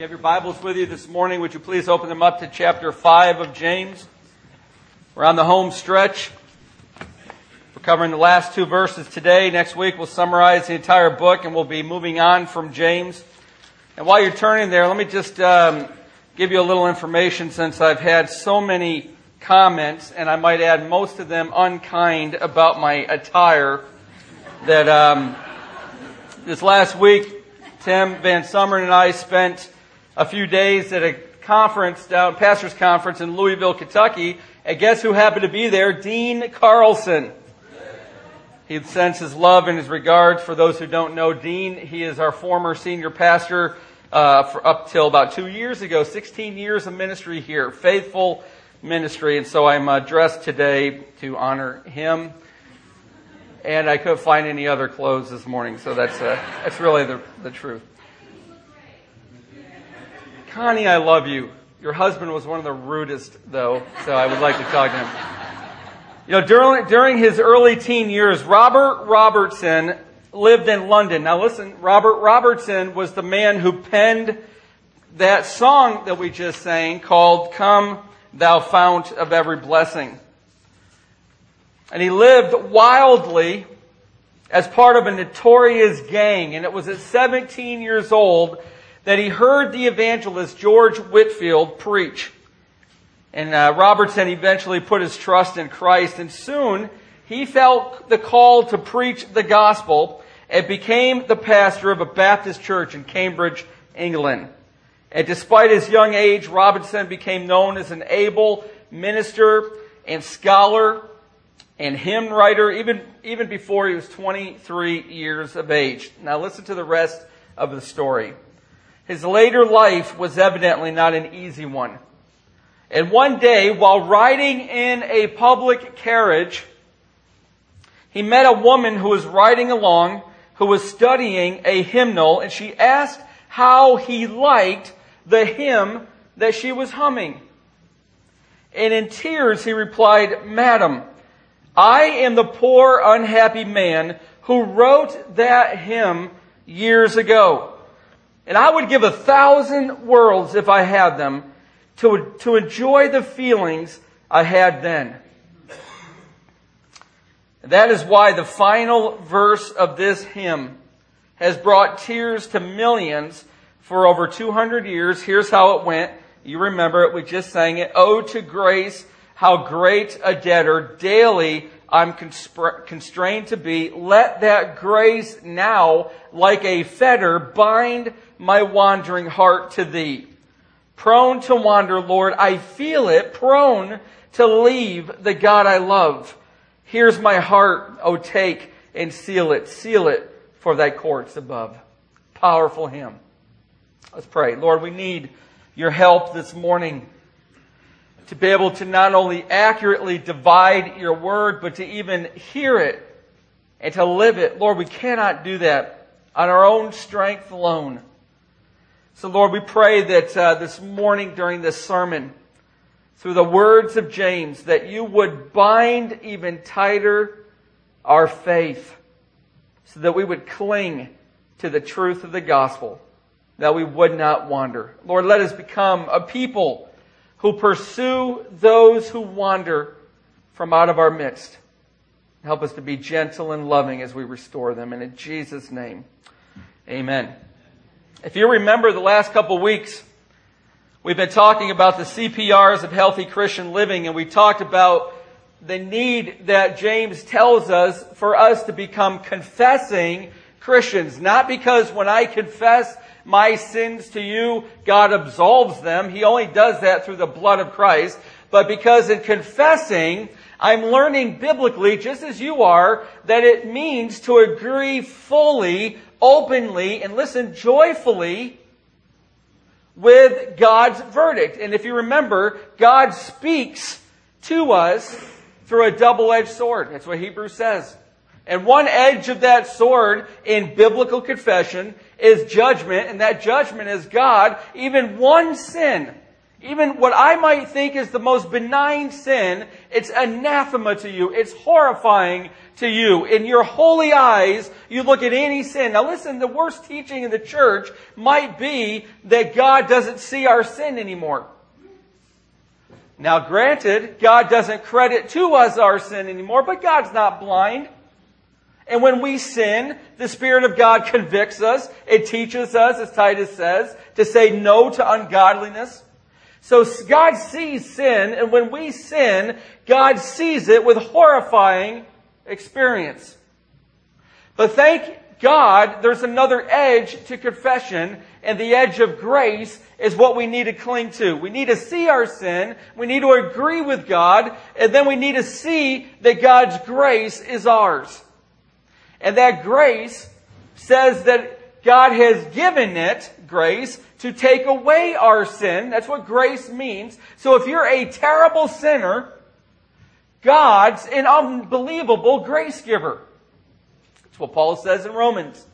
you have your Bibles with you this morning, would you please open them up to chapter 5 of James? We're on the home stretch. We're covering the last two verses today. Next week we'll summarize the entire book and we'll be moving on from James. And while you're turning there, let me just um, give you a little information since I've had so many comments, and I might add most of them unkind about my attire, that um, this last week Tim Van Summeren and I spent a few days at a conference down, pastor's conference in Louisville, Kentucky. And guess who happened to be there? Dean Carlson. He sends his love and his regards for those who don't know Dean. He is our former senior pastor uh, for up till about two years ago. 16 years of ministry here, faithful ministry, and so I'm uh, dressed today to honor him. And I couldn't find any other clothes this morning, so that's uh, that's really the the truth. Connie, I love you. Your husband was one of the rudest, though, so I would like to talk to him. You know, during, during his early teen years, Robert Robertson lived in London. Now listen, Robert Robertson was the man who penned that song that we just sang called Come Thou Fount of Every Blessing. And he lived wildly as part of a notorious gang, and it was at 17 years old that he heard the evangelist George Whitefield preach. And uh, Robertson eventually put his trust in Christ, and soon he felt the call to preach the gospel and became the pastor of a Baptist church in Cambridge, England. And despite his young age, Robertson became known as an able minister and scholar and hymn writer even, even before he was 23 years of age. Now listen to the rest of the story. His later life was evidently not an easy one. And one day, while riding in a public carriage, he met a woman who was riding along, who was studying a hymnal, and she asked how he liked the hymn that she was humming. And in tears he replied, Madam, I am the poor unhappy man who wrote that hymn years ago. And I would give a thousand worlds if I had them to, to enjoy the feelings I had then. That is why the final verse of this hymn has brought tears to millions for over 200 years. Here's how it went. You remember it. We just sang it. Oh, to grace, how great a debtor daily I'm constrained to be. Let that grace now, like a fetter, bind my wandering heart to thee. Prone to wander, Lord, I feel it, prone to leave the God I love. Here's my heart, O take and seal it, seal it for thy courts above. Powerful hymn. Let's pray. Lord, we need your help this morning to be able to not only accurately divide your word, but to even hear it and to live it. Lord, we cannot do that on our own strength alone. So, Lord, we pray that uh, this morning during this sermon, through the words of James, that you would bind even tighter our faith so that we would cling to the truth of the gospel, that we would not wander. Lord, let us become a people who pursue those who wander from out of our midst. Help us to be gentle and loving as we restore them. And in Jesus' name, amen. If you remember the last couple weeks, we've been talking about the CPRs of healthy Christian living, and we talked about the need that James tells us for us to become confessing Christians. Not because when I confess my sins to you, God absolves them. He only does that through the blood of Christ. But because in confessing, I'm learning biblically, just as you are, that it means to agree fully openly and listen joyfully with God's verdict. And if you remember, God speaks to us through a double-edged sword. That's what Hebrews says. And one edge of that sword in biblical confession is judgment, and that judgment is God, even one sin, Even what I might think is the most benign sin, it's anathema to you. It's horrifying to you. In your holy eyes, you look at any sin. Now listen, the worst teaching in the church might be that God doesn't see our sin anymore. Now granted, God doesn't credit to us our sin anymore, but God's not blind. And when we sin, the Spirit of God convicts us. It teaches us, as Titus says, to say no to ungodliness. So God sees sin, and when we sin, God sees it with horrifying experience. But thank God, there's another edge to confession, and the edge of grace is what we need to cling to. We need to see our sin, we need to agree with God, and then we need to see that God's grace is ours. And that grace says that God has given it, grace, to take away our sin. That's what grace means. So if you're a terrible sinner, God's an unbelievable grace giver. That's what Paul says in Romans.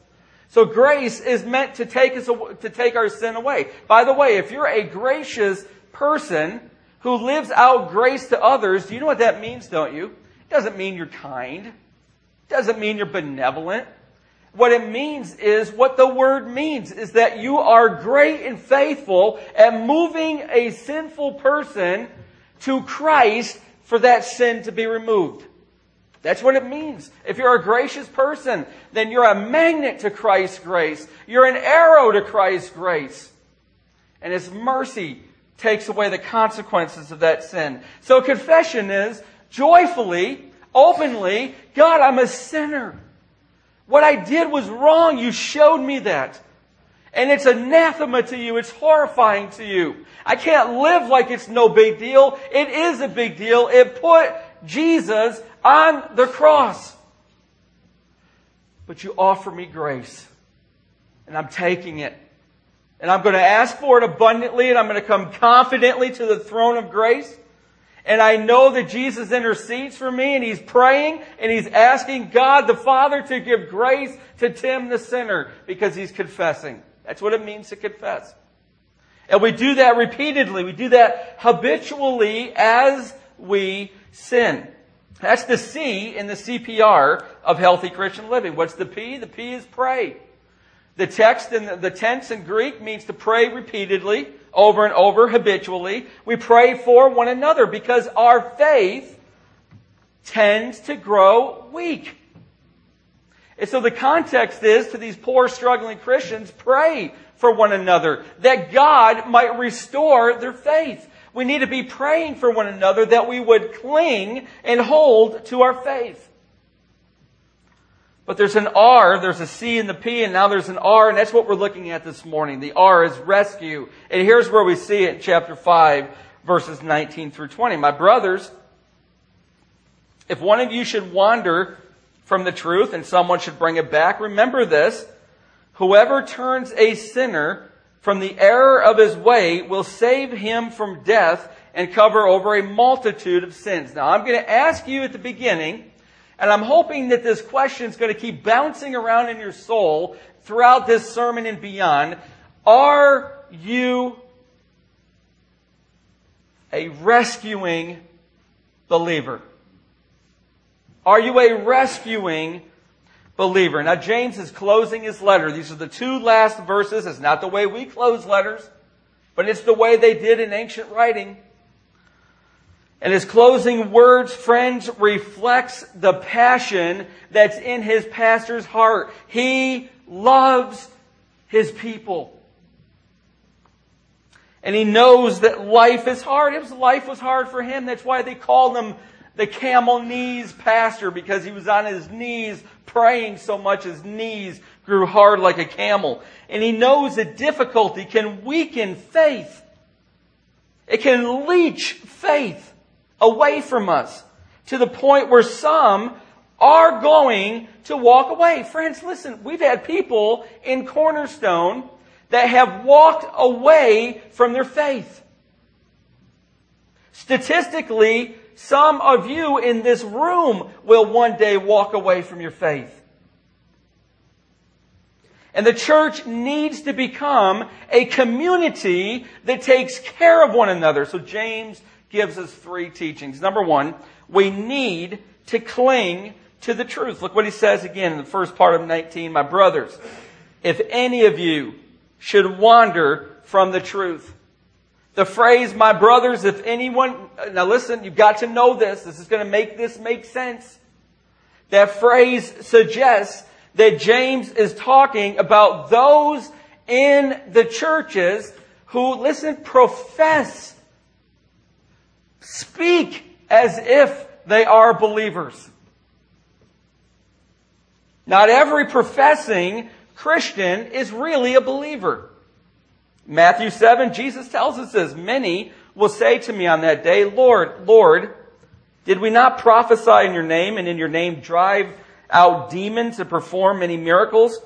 So grace is meant to take us, to take our sin away. By the way, if you're a gracious person who lives out grace to others, do you know what that means, don't you? It doesn't mean you're kind. It doesn't mean you're benevolent. What it means is what the word means is that you are great and faithful at moving a sinful person to Christ for that sin to be removed. That's what it means. If you're a gracious person, then you're a magnet to Christ's grace. You're an arrow to Christ's grace. And His mercy takes away the consequences of that sin. So confession is joyfully, openly, God, I'm a sinner. What I did was wrong. You showed me that. And it's anathema to you. It's horrifying to you. I can't live like it's no big deal. It is a big deal. It put Jesus on the cross. But you offer me grace. And I'm taking it. And I'm going to ask for it abundantly and I'm going to come confidently to the throne of grace. And I know that Jesus intercedes for me and he's praying and he's asking God the Father to give grace to Tim the sinner because he's confessing. That's what it means to confess. And we do that repeatedly. We do that habitually as we sin. That's the C in the CPR of healthy Christian living. What's the P? The P is pray. The text and the tense in Greek means to pray repeatedly, over and over, habitually. We pray for one another because our faith tends to grow weak. And so the context is to these poor, struggling Christians, pray for one another that God might restore their faith. We need to be praying for one another that we would cling and hold to our faith. But there's an R, there's a C in the P, and now there's an R, and that's what we're looking at this morning. The R is rescue. And here's where we see it in chapter 5, verses 19 through 20. My brothers, if one of you should wander from the truth and someone should bring it back, remember this. Whoever turns a sinner from the error of his way will save him from death and cover over a multitude of sins. Now I'm going to ask you at the beginning, and I'm hoping that this question is going to keep bouncing around in your soul throughout this sermon and beyond. Are you a rescuing believer? Are you a rescuing believer? Now, James is closing his letter. These are the two last verses. It's not the way we close letters, but it's the way they did in ancient writing. And his closing words, friends, reflects the passion that's in his pastor's heart. He loves his people. And he knows that life is hard. Was, life was hard for him. That's why they called him the camel knees pastor because he was on his knees praying so much his knees grew hard like a camel. And he knows that difficulty can weaken faith. It can leech faith away from us to the point where some are going to walk away. Friends, listen, we've had people in Cornerstone that have walked away from their faith. Statistically, some of you in this room will one day walk away from your faith. And the church needs to become a community that takes care of one another. So James gives us three teachings. Number one, we need to cling to the truth. Look what he says again in the first part of 19. My brothers, if any of you should wander from the truth. The phrase, my brothers, if anyone, now listen, you've got to know this. This is going to make this make sense. That phrase suggests that James is talking about those in the churches who, listen, profess, speak as if they are believers. Not every professing Christian is really a believer. Matthew 7, Jesus tells us this, many will say to me on that day, Lord, Lord, did we not prophesy in your name and in your name drive out demons and perform many miracles?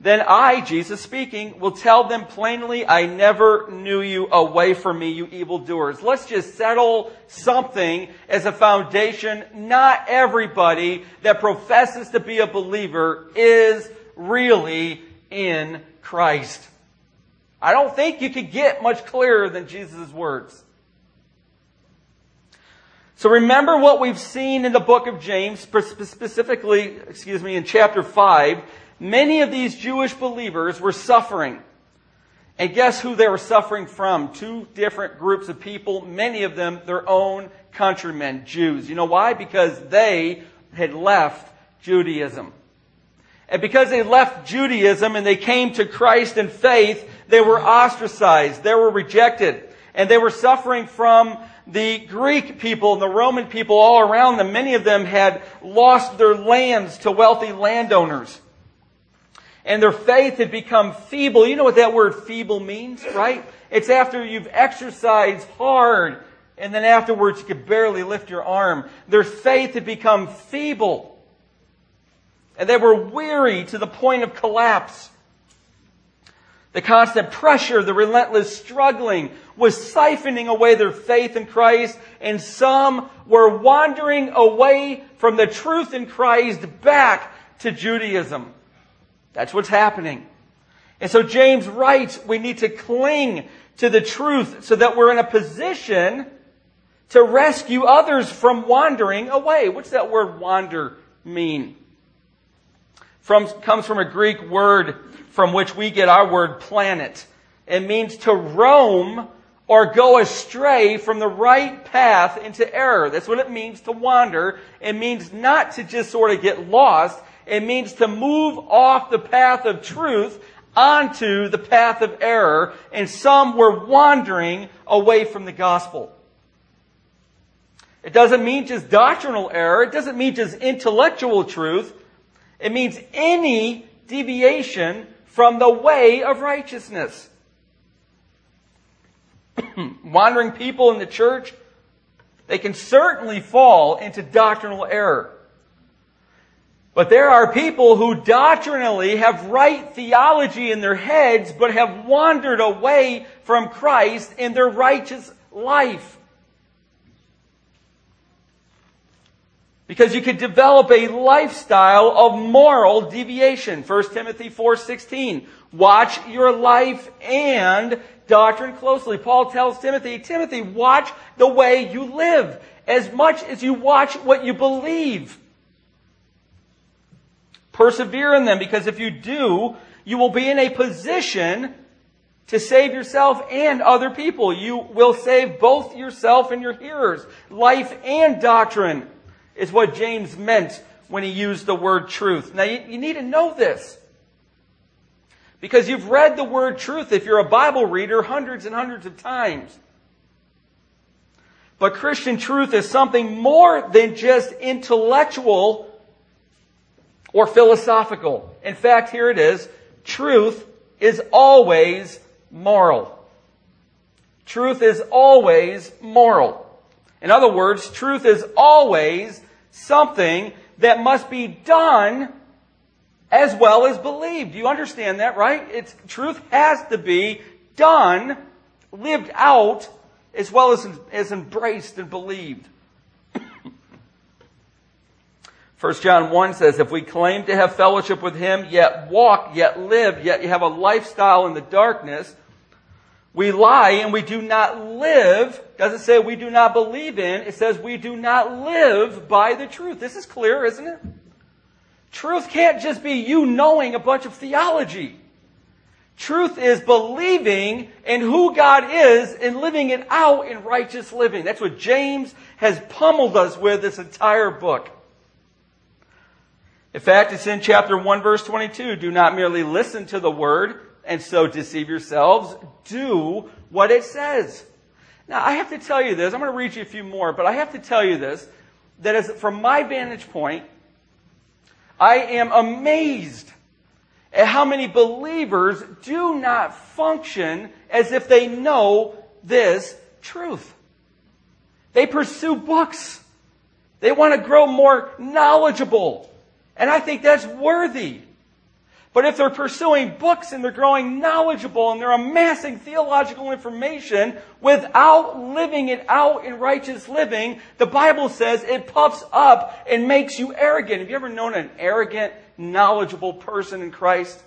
Then I, Jesus speaking, will tell them plainly, I never knew you away from me, you evildoers. Let's just settle something as a foundation. Not everybody that professes to be a believer is really in Christ. I don't think you could get much clearer than Jesus' words. So remember what we've seen in the book of James, specifically, excuse me, in chapter 5. Many of these Jewish believers were suffering. And guess who they were suffering from? Two different groups of people, many of them their own countrymen, Jews. You know why? Because they had left Judaism. And because they left Judaism and they came to Christ in faith, they were ostracized. They were rejected. And they were suffering from the Greek people and the Roman people all around them. Many of them had lost their lands to wealthy landowners. And their faith had become feeble. You know what that word feeble means, right? It's after you've exercised hard and then afterwards you could barely lift your arm. Their faith had become feeble. And they were weary to the point of collapse. The constant pressure, the relentless struggling was siphoning away their faith in Christ, and some were wandering away from the truth in Christ back to Judaism. That's what's happening. And so James writes, we need to cling to the truth so that we're in a position to rescue others from wandering away. What's that word wander mean? From, comes from a Greek word from which we get our word planet. It means to roam or go astray from the right path into error. That's what it means to wander. It means not to just sort of get lost. It means to move off the path of truth onto the path of error. And some were wandering away from the gospel. It doesn't mean just doctrinal error. It doesn't mean just intellectual truth. It means any deviation from the way of righteousness. Wandering people in the church, they can certainly fall into doctrinal error. But there are people who doctrinally have right theology in their heads, but have wandered away from Christ in their righteous life. Because you could develop a lifestyle of moral deviation. 1 Timothy 4:16. Watch your life and doctrine closely. Paul tells Timothy, Timothy, watch the way you live as much as you watch what you believe. Persevere in them because if you do, you will be in a position to save yourself and other people. You will save both yourself and your hearers. Life and doctrine is what James meant when he used the word truth. Now you, you need to know this. Because you've read the word truth if you're a Bible reader hundreds and hundreds of times. But Christian truth is something more than just intellectual or philosophical. In fact, here it is. Truth is always moral. Truth is always moral. In other words, truth is always something that must be done as well as believed. You understand that, right? It's, truth has to be done, lived out, as well as, as embraced and believed. 1 John 1 says, if we claim to have fellowship with him, yet walk, yet live, yet have a lifestyle in the darkness, we lie and we do not live, doesn't say we do not believe in, it says we do not live by the truth. This is clear, isn't it? Truth can't just be you knowing a bunch of theology. Truth is believing in who God is and living it out in righteous living. That's what James has pummeled us with this entire book. In fact, it's in chapter 1 verse 22. Do not merely listen to the word and so deceive yourselves. Do what it says. Now, I have to tell you this. I'm going to read you a few more, but I have to tell you this, that as, from my vantage point, I am amazed at how many believers do not function as if they know this truth. They pursue books. They want to grow more knowledgeable. And I think that's worthy. But if they're pursuing books and they're growing knowledgeable and they're amassing theological information without living it out in righteous living, the Bible says it puffs up and makes you arrogant. Have you ever known an arrogant, knowledgeable person in Christ?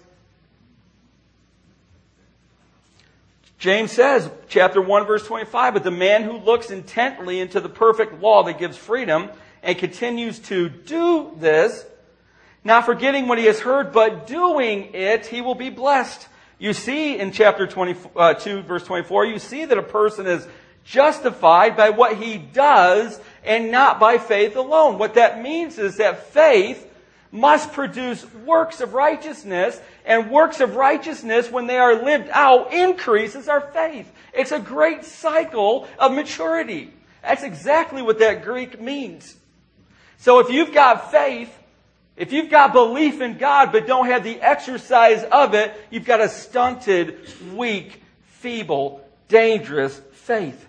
James says, chapter 1 verse 25, but the man who looks intently into the perfect law that gives freedom and continues to do this, not forgetting what he has heard, but doing it, he will be blessed. You see in chapter 22 uh, verse 24, you see that a person is justified by what he does and not by faith alone. What that means is that faith must produce works of righteousness, and works of righteousness, when they are lived out, increases our faith. It's a great cycle of maturity. That's exactly what that Greek means. So if you've got faith, if you've got belief in God but don't have the exercise of it, you've got a stunted, weak, feeble, dangerous faith.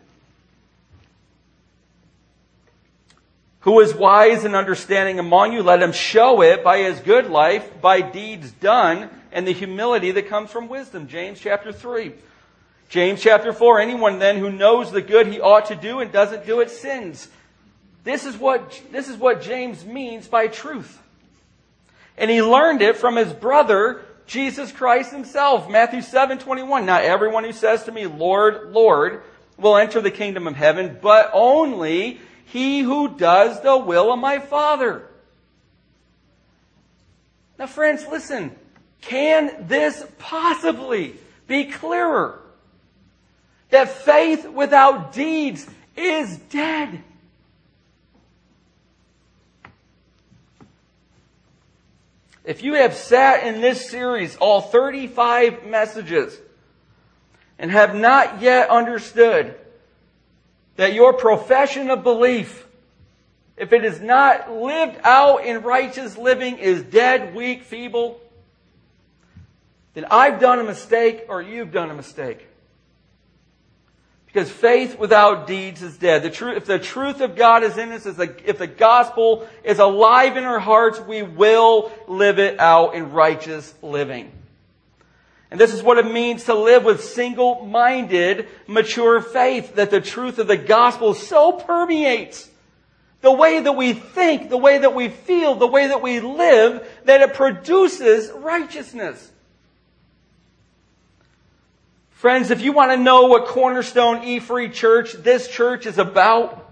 Who is wise and understanding among you, let him show it by his good life, by deeds done, and the humility that comes from wisdom. James chapter 3. James chapter 4. Anyone then who knows the good he ought to do and doesn't do it sins. This is what, this is what James means by truth. And he learned it from his brother, Jesus Christ himself. Matthew 7, 21. Not everyone who says to me, Lord, Lord, will enter the kingdom of heaven, but only he who does the will of my Father. Now, friends, listen. Can this possibly be clearer? That faith without deeds is dead. If you have sat in this series, all 35 messages, and have not yet understood that your profession of belief, if it is not lived out in righteous living, is dead, weak, feeble, then I've done a mistake or you've done a mistake. Because faith without deeds is dead. The truth, if the truth of God is in us, if the gospel is alive in our hearts, we will live it out in righteous living. And this is what it means to live with single-minded, mature faith, that the truth of the gospel so permeates the way that we think, the way that we feel, the way that we live, that it produces righteousness. Friends, if you want to know what Cornerstone E-Free Church, this church is about,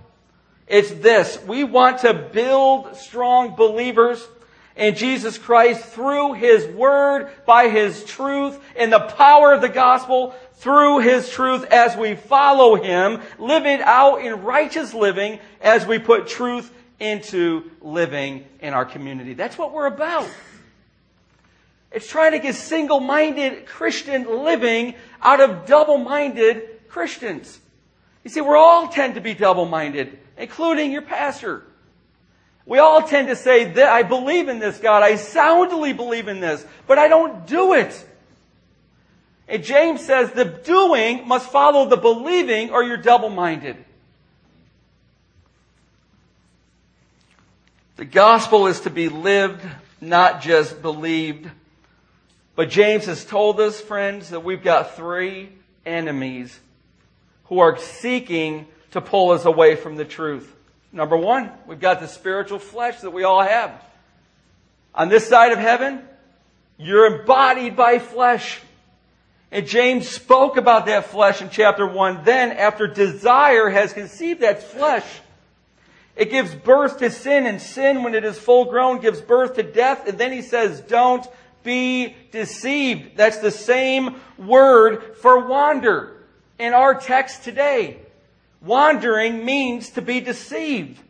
it's this. We want to build strong believers in Jesus Christ through His Word, by His truth, in the power of the gospel, through His truth as we follow Him, live it out in righteous living as we put truth into living in our community. That's what we're about. It's trying to get single-minded Christian living out of double-minded Christians. You see, we all tend to be double-minded, including your pastor. We all tend to say that I believe in this God. I soundly believe in this, but I don't do it. And James says the doing must follow the believing or you're double-minded. The gospel is to be lived, not just believed. But James has told us, friends, that we've got three enemies who are seeking to pull us away from the truth. Number one, we've got the spiritual flesh that we all have. On this side of heaven, you're embodied by flesh. And James spoke about that flesh in chapter 1. Then, after desire has conceived that flesh, it gives birth to sin, and sin, when it is full grown, gives birth to death. And then he says, Don't be deceived. That's the same word for wander in our text today. Wandering means to be deceived.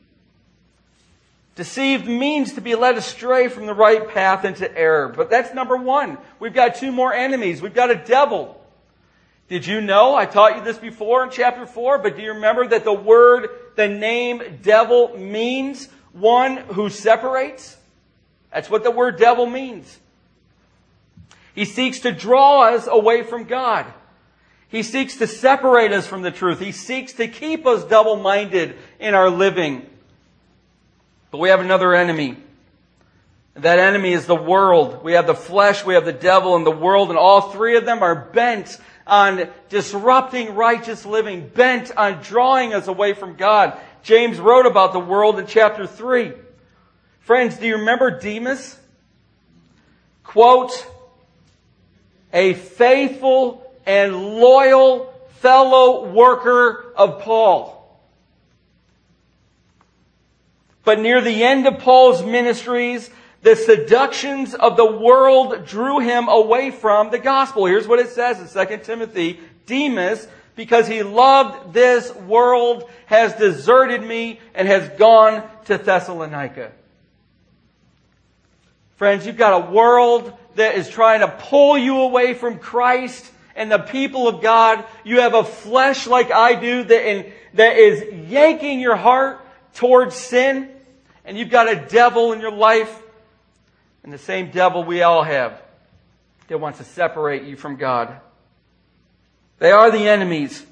Deceived means to be led astray from the right path into error. But that's number one. We've got two more enemies. We've got a devil. Did you know? I taught you this before in chapter 4, but do you remember that the word, the name devil means one who separates? That's what the word devil means. He seeks to draw us away from God. He seeks to separate us from the truth. He seeks to keep us double-minded in our living. But we have another enemy. That enemy is the world. We have the flesh, we have the devil, and the world, and all three of them are bent on disrupting righteous living, bent on drawing us away from God. James wrote about the world in chapter 3. Friends, do you remember Demas? Quote, a faithful and loyal fellow worker of Paul. But near the end of Paul's ministries, the seductions of the world drew him away from the gospel. Here's what it says in 2 Timothy. Demas, because he loved this world, has deserted me and has gone to Thessalonica. Friends, you've got a world that is trying to pull you away from Christ and the people of God. You have a flesh like I do that, in, that is yanking your heart towards sin, and you've got a devil in your life, and the same devil we all have that wants to separate you from God. They are the enemies,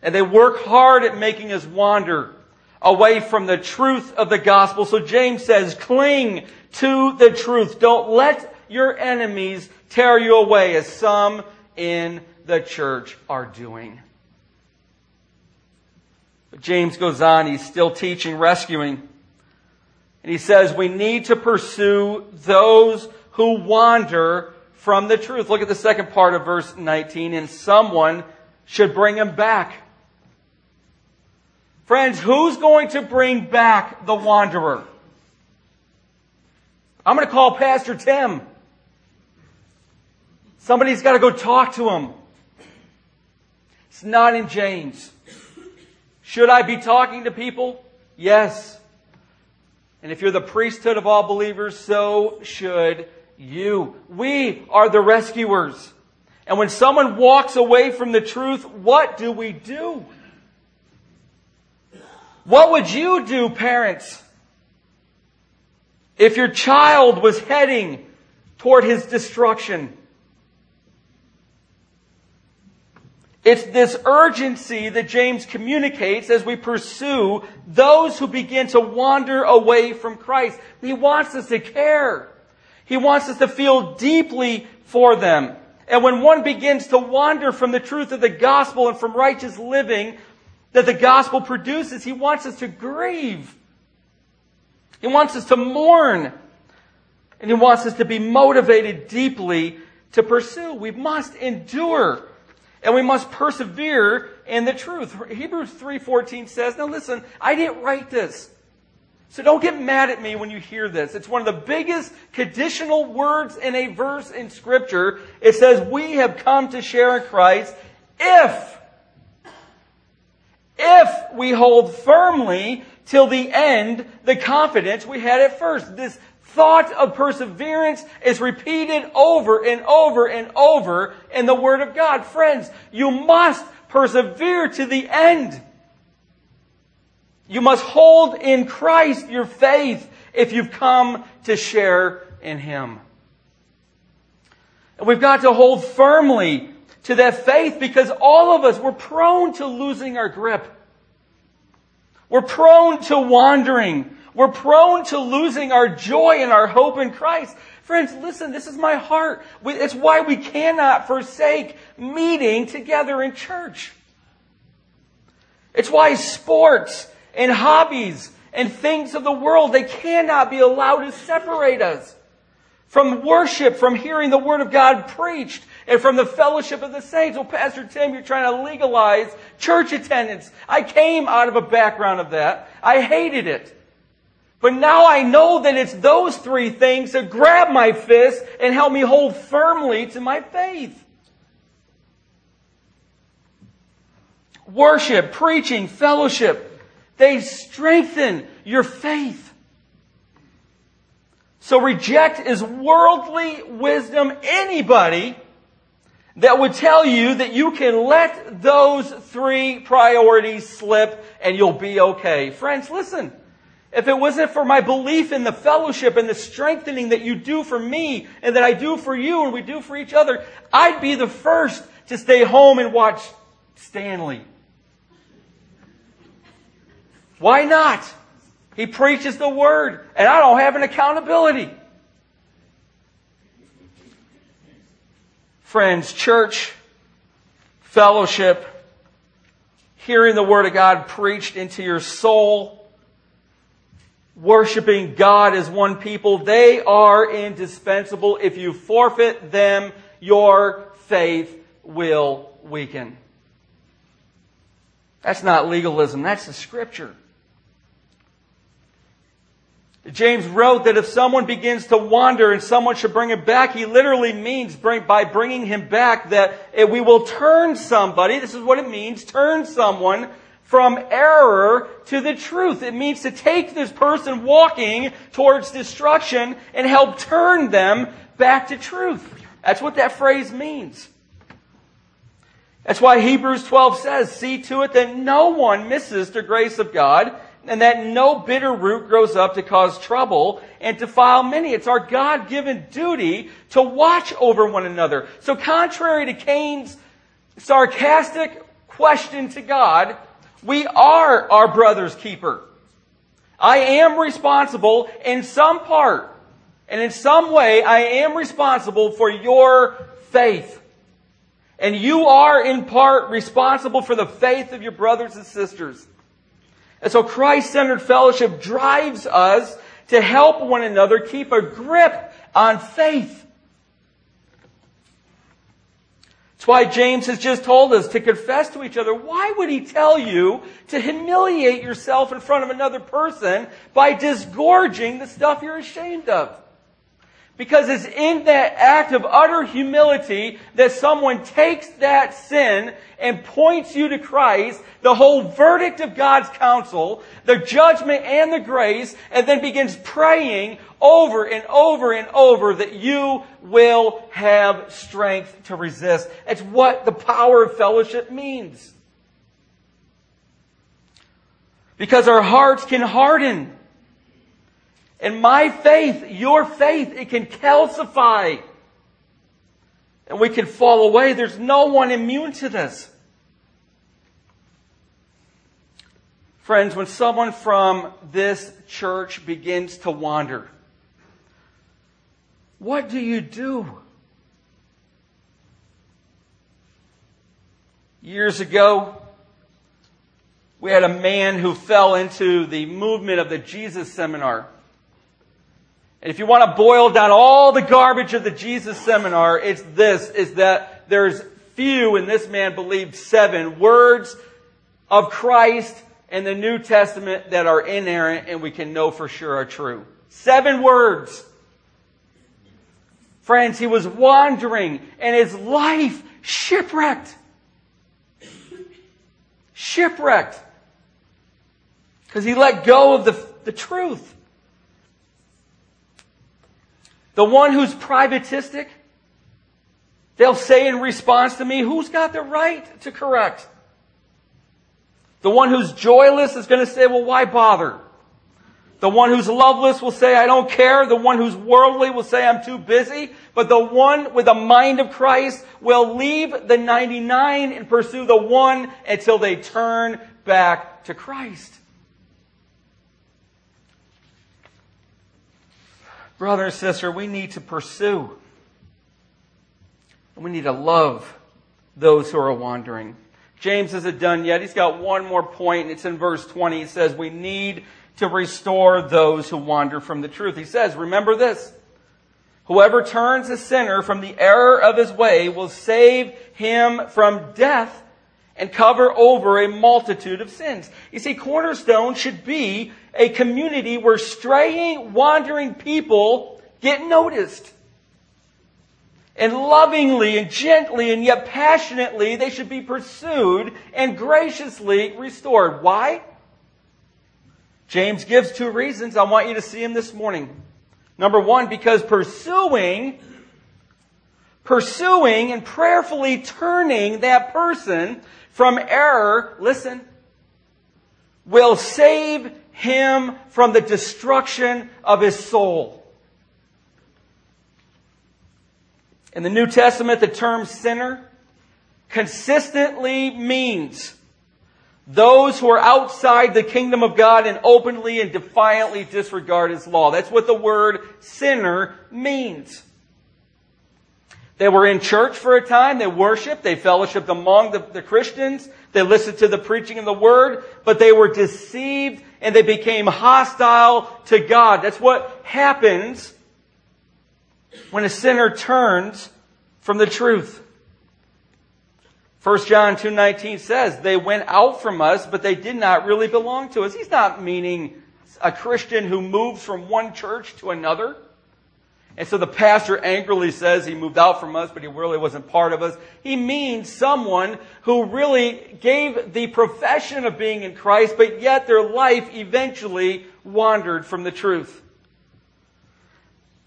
and they work hard at making us wander away from the truth of the gospel. So James says, cling to the truth. Don't let your enemies tear you away as some in the church are doing. But James goes on, he's still teaching rescuing. And he says we need to pursue those who wander from the truth. Look at the second part of verse 19. And someone should bring him back. Friends, who's going to bring back the wanderer? I'm going to call Pastor Tim. Somebody's got to go talk to him. It's not in James. Should I be talking to people? Yes. And if you're the priesthood of all believers, so should you. We are the rescuers. And when someone walks away from the truth, what do we do? What would you do, parents, if your child was heading toward his destruction? It's this urgency that James communicates as we pursue those who begin to wander away from Christ. He wants us to care. He wants us to feel deeply for them. And when one begins to wander from the truth of the gospel and from righteous living that the gospel produces, he wants us to grieve. He wants us to mourn. And he wants us to be motivated deeply to pursue. We must endure and we must persevere in the truth. Hebrews 3:14 says, "Now listen, I didn't write this. So don't get mad at me when you hear this. It's one of the biggest conditional words in a verse in scripture. It says, "We have come to share in Christ if if we hold firmly till the end the confidence we had at first. This thought of perseverance is repeated over and over and over in the Word of God. Friends, you must persevere to the end. You must hold in Christ your faith if you've come to share in Him. And we've got to hold firmly to that faith because all of us, we're prone to losing our grip. We're prone to wandering. We're prone to losing our joy and our hope in Christ. Friends, listen, this is my heart. It's why we cannot forsake meeting together in church. It's why sports and hobbies and things of the world. They cannot be allowed to separate us from worship, from hearing the Word of God preached, and from the fellowship of the saints. Well, Pastor Tim, you're trying to legalize church attendance. I came out of a background of that. I hated it. But now I know that it's those three things that grab my fist and help me hold firmly to my faith. Worship, preaching, fellowship, they strengthen your faith. So reject is worldly wisdom anybody that would tell you that you can let those three priorities slip and you'll be okay. Friends, listen. If it wasn't for my belief in the fellowship and the strengthening that you do for me and that I do for you and we do for each other, I'd be the first to stay home and watch Stanley. Why not? He preaches the word and I don't have an accountability. Friends, church, fellowship, hearing the word of God preached into your soul, worshiping God as one people, they are indispensable. If you forfeit them, your faith will weaken. That's not legalism, that's the scripture. James wrote that if someone begins to wander and someone should bring him back, he literally means bring, by bringing him back that eh, we will turn somebody, this is what it means, turn someone from error to the truth. It means to take this person walking towards destruction and help turn them back to truth. That's what that phrase means. That's why Hebrews 12 says, see to it that no one misses the grace of God and that no bitter root grows up to cause trouble and defile many. It's our God-given duty to watch over one another. So contrary to Cain's sarcastic question to God, we are our brother's keeper. I am responsible in some part and in some way I am responsible for your faith. And you are in part responsible for the faith of your brothers and sisters. And so Christ-centered fellowship drives us to help one another keep a grip on faith. That's why James has just told us to confess to each other. Why would he tell you to humiliate yourself in front of another person by disgorging the stuff you're ashamed of? Because it's in that act of utter humility that someone takes that sin and points you to Christ, the whole verdict of God's counsel, the judgment and the grace, and then begins praying over and over and over that you will have strength to resist. It's what the power of fellowship means. Because our hearts can harden. And my faith, your faith, it can calcify. And we can fall away. There's no one immune to this. Friends, when someone from this church begins to wander, what do you do? Years ago, we had a man who fell into the movement of the Jesus seminar. And if you want to boil down all the garbage of the Jesus seminar, it's this, is that there's few, and this man believed seven, words of Christ in the New Testament that are inerrant and we can know for sure are true. Seven words. Friends, he was wandering and his life shipwrecked. Shipwrecked. Because he let go of the, the truth. The one who's privatistic, they'll say in response to me, who's got the right to correct? The one who's joyless is going to say, well, why bother? The one who's loveless will say, I don't care. The one who's worldly will say, I'm too busy. But the one with the mind of Christ will leave the 99 and pursue the one until they turn back to Christ. Brother and sister, we need to pursue. And we need to love those who are wandering. James isn't done yet. He's got one more point, and it's in verse 20. He says, We need to restore those who wander from the truth. He says, Remember this. Whoever turns a sinner from the error of his way will save him from death and cover over a multitude of sins. You see, Cornerstone should be a community where straying, wandering people get noticed. And lovingly and gently and yet passionately, they should be pursued and graciously restored. Why? James gives two reasons. I want you to see them this morning. Number one, because pursuing, pursuing and prayerfully turning that person from error, listen, will save him from the destruction of his soul. In the New Testament, the term sinner consistently means those who are outside the kingdom of God and openly and defiantly disregard His law. That's what the word sinner means. They were in church for a time, they worshiped, they fellowshiped among the, the Christians, they listened to the preaching of the word, but they were deceived and they became hostile to God. That's what happens when a sinner turns from the truth. 1 John 2.19 says, they went out from us, but they did not really belong to us. He's not meaning a Christian who moves from one church to another. And so the pastor angrily says he moved out from us, but he really wasn't part of us. He means someone who really gave the profession of being in Christ, but yet their life eventually wandered from the truth.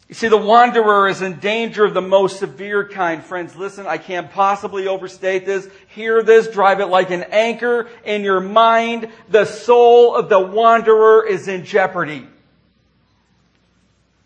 You see, the wanderer is in danger of the most severe kind. Friends, listen, I can't possibly overstate this. Hear this, drive it like an anchor in your mind. The soul of the wanderer is in jeopardy.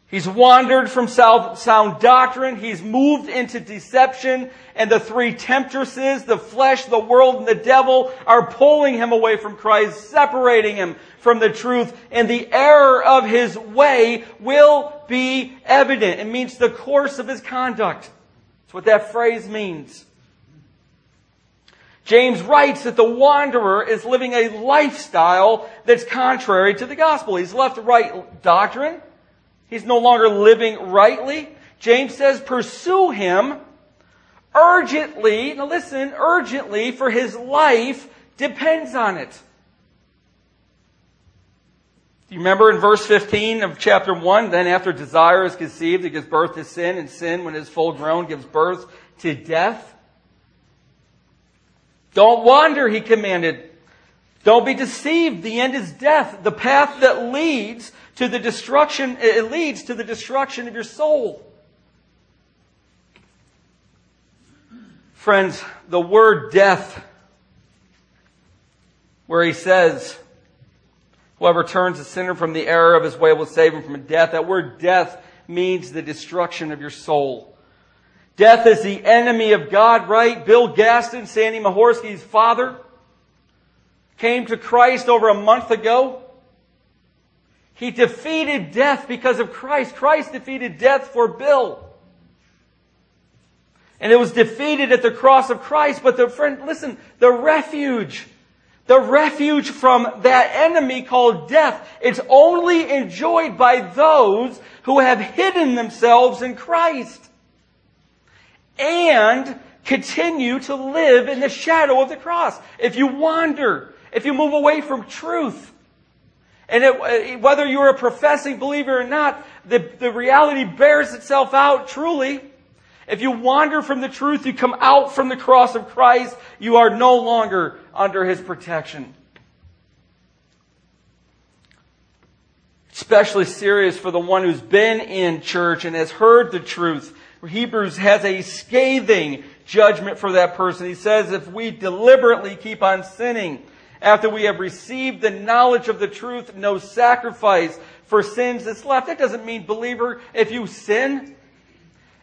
He's wandered from sound doctrine. He's moved into deception. And the three temptresses, the flesh, the world, and the devil are pulling him away from Christ, separating him from the truth. And the error of his way will be evident. It means the course of his conduct. That's what that phrase means. James writes that the wanderer is living a lifestyle that's contrary to the gospel. He's left right doctrine. He's no longer living rightly. James says, pursue him urgently. Now listen, urgently, for his life depends on it. You remember in verse 15 of chapter 1? Then after desire is conceived, it gives birth to sin, and sin, when it is full grown, gives birth to death. Don't wander, he commanded. Don't be deceived. The end is death. The path that leads to the destruction, it leads to the destruction of your soul. Friends, the word death, where he says, whoever turns a sinner from the error of his way will save him from death. That word death means the destruction of your soul. Death is the enemy of God, right? Bill Gaston, Sandy Mahorsky's father, came to Christ over a month ago. He defeated death because of Christ. Christ defeated death for Bill. And it was defeated at the cross of Christ. But the friend, listen, the refuge, the refuge from that enemy called death, it's only enjoyed by those who have hidden themselves in Christ. And continue to live in the shadow of the cross. If you wander, if you move away from truth, and it, uh, whether you're a professing believer or not, the, the reality bears itself out truly. If you wander from the truth, you come out from the cross of Christ, you are no longer under His protection. Especially serious for the one who's been in church and has heard the truth. Hebrews has a scathing judgment for that person. He says if we deliberately keep on sinning, after we have received the knowledge of the truth, no sacrifice for sins is left. That doesn't mean, believer, if you sin.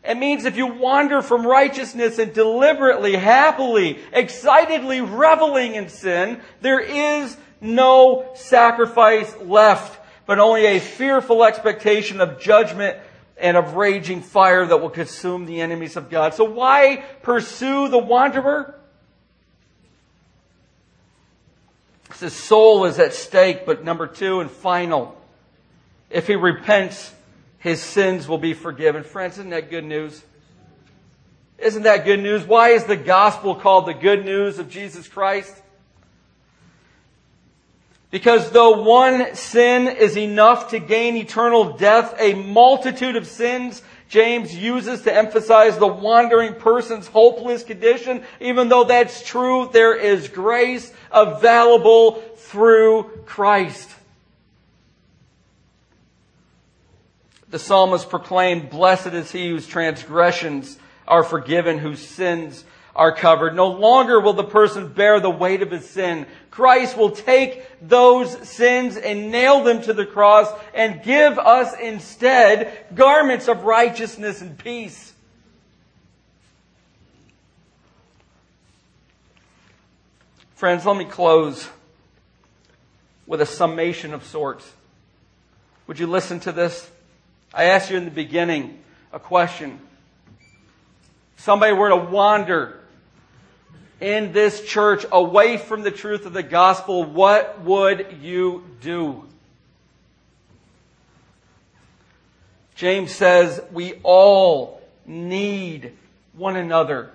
It means if you wander from righteousness and deliberately, happily, excitedly reveling in sin, there is no sacrifice left, but only a fearful expectation of judgment and of raging fire that will consume the enemies of God. So why pursue the wanderer? His soul is at stake, but number two and final, if he repents, his sins will be forgiven. Friends, isn't that good news? Isn't that good news? Why is the gospel called the good news of Jesus Christ? Because though one sin is enough to gain eternal death, a multitude of sins James uses to emphasize the wandering person's hopeless condition. Even though that's true, there is grace available through Christ. The psalmist proclaimed, Blessed is he whose transgressions are forgiven, whose sins are covered. No longer will the person bear the weight of his sin. Christ will take those sins and nail them to the cross and give us instead garments of righteousness and peace. Friends, let me close with a summation of sorts. Would you listen to this? I asked you in the beginning a question. Somebody were to wander in this church away from the truth of the gospel, what would you do? James says we all need one another.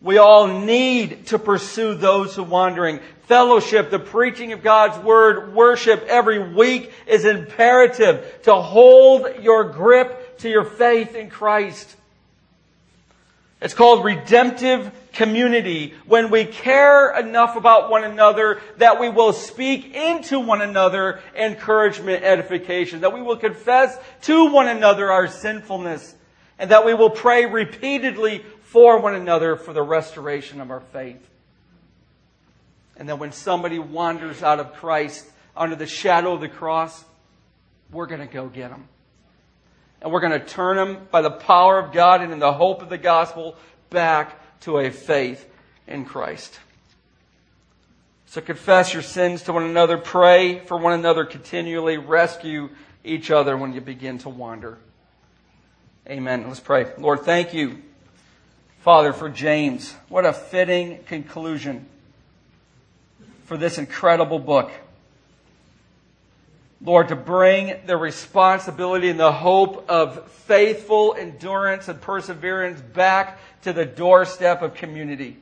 We all need to pursue those who are wandering. Fellowship, the preaching of God's word, worship every week is imperative to hold your grip to your faith in Christ. It's called redemptive community when we care enough about one another that we will speak into one another encouragement, edification, that we will confess to one another our sinfulness, and that we will pray repeatedly for one another for the restoration of our faith. And that when somebody wanders out of Christ under the shadow of the cross, we're going to go get them. And we're going to turn them by the power of God and in the hope of the gospel back to a faith in Christ. So confess your sins to one another, pray for one another continually, rescue each other when you begin to wander. Amen. Let's pray. Lord, thank you, Father, for James. What a fitting conclusion for this incredible book. Lord, to bring the responsibility and the hope of faithful endurance and perseverance back to the doorstep of community.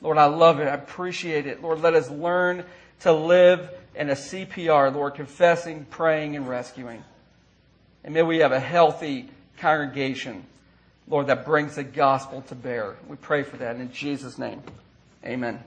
Lord, I love it. I appreciate it. Lord, let us learn to live in a CPR, Lord, confessing, praying, and rescuing. And may we have a healthy congregation, Lord, that brings the gospel to bear. We pray for that in Jesus' name. Amen.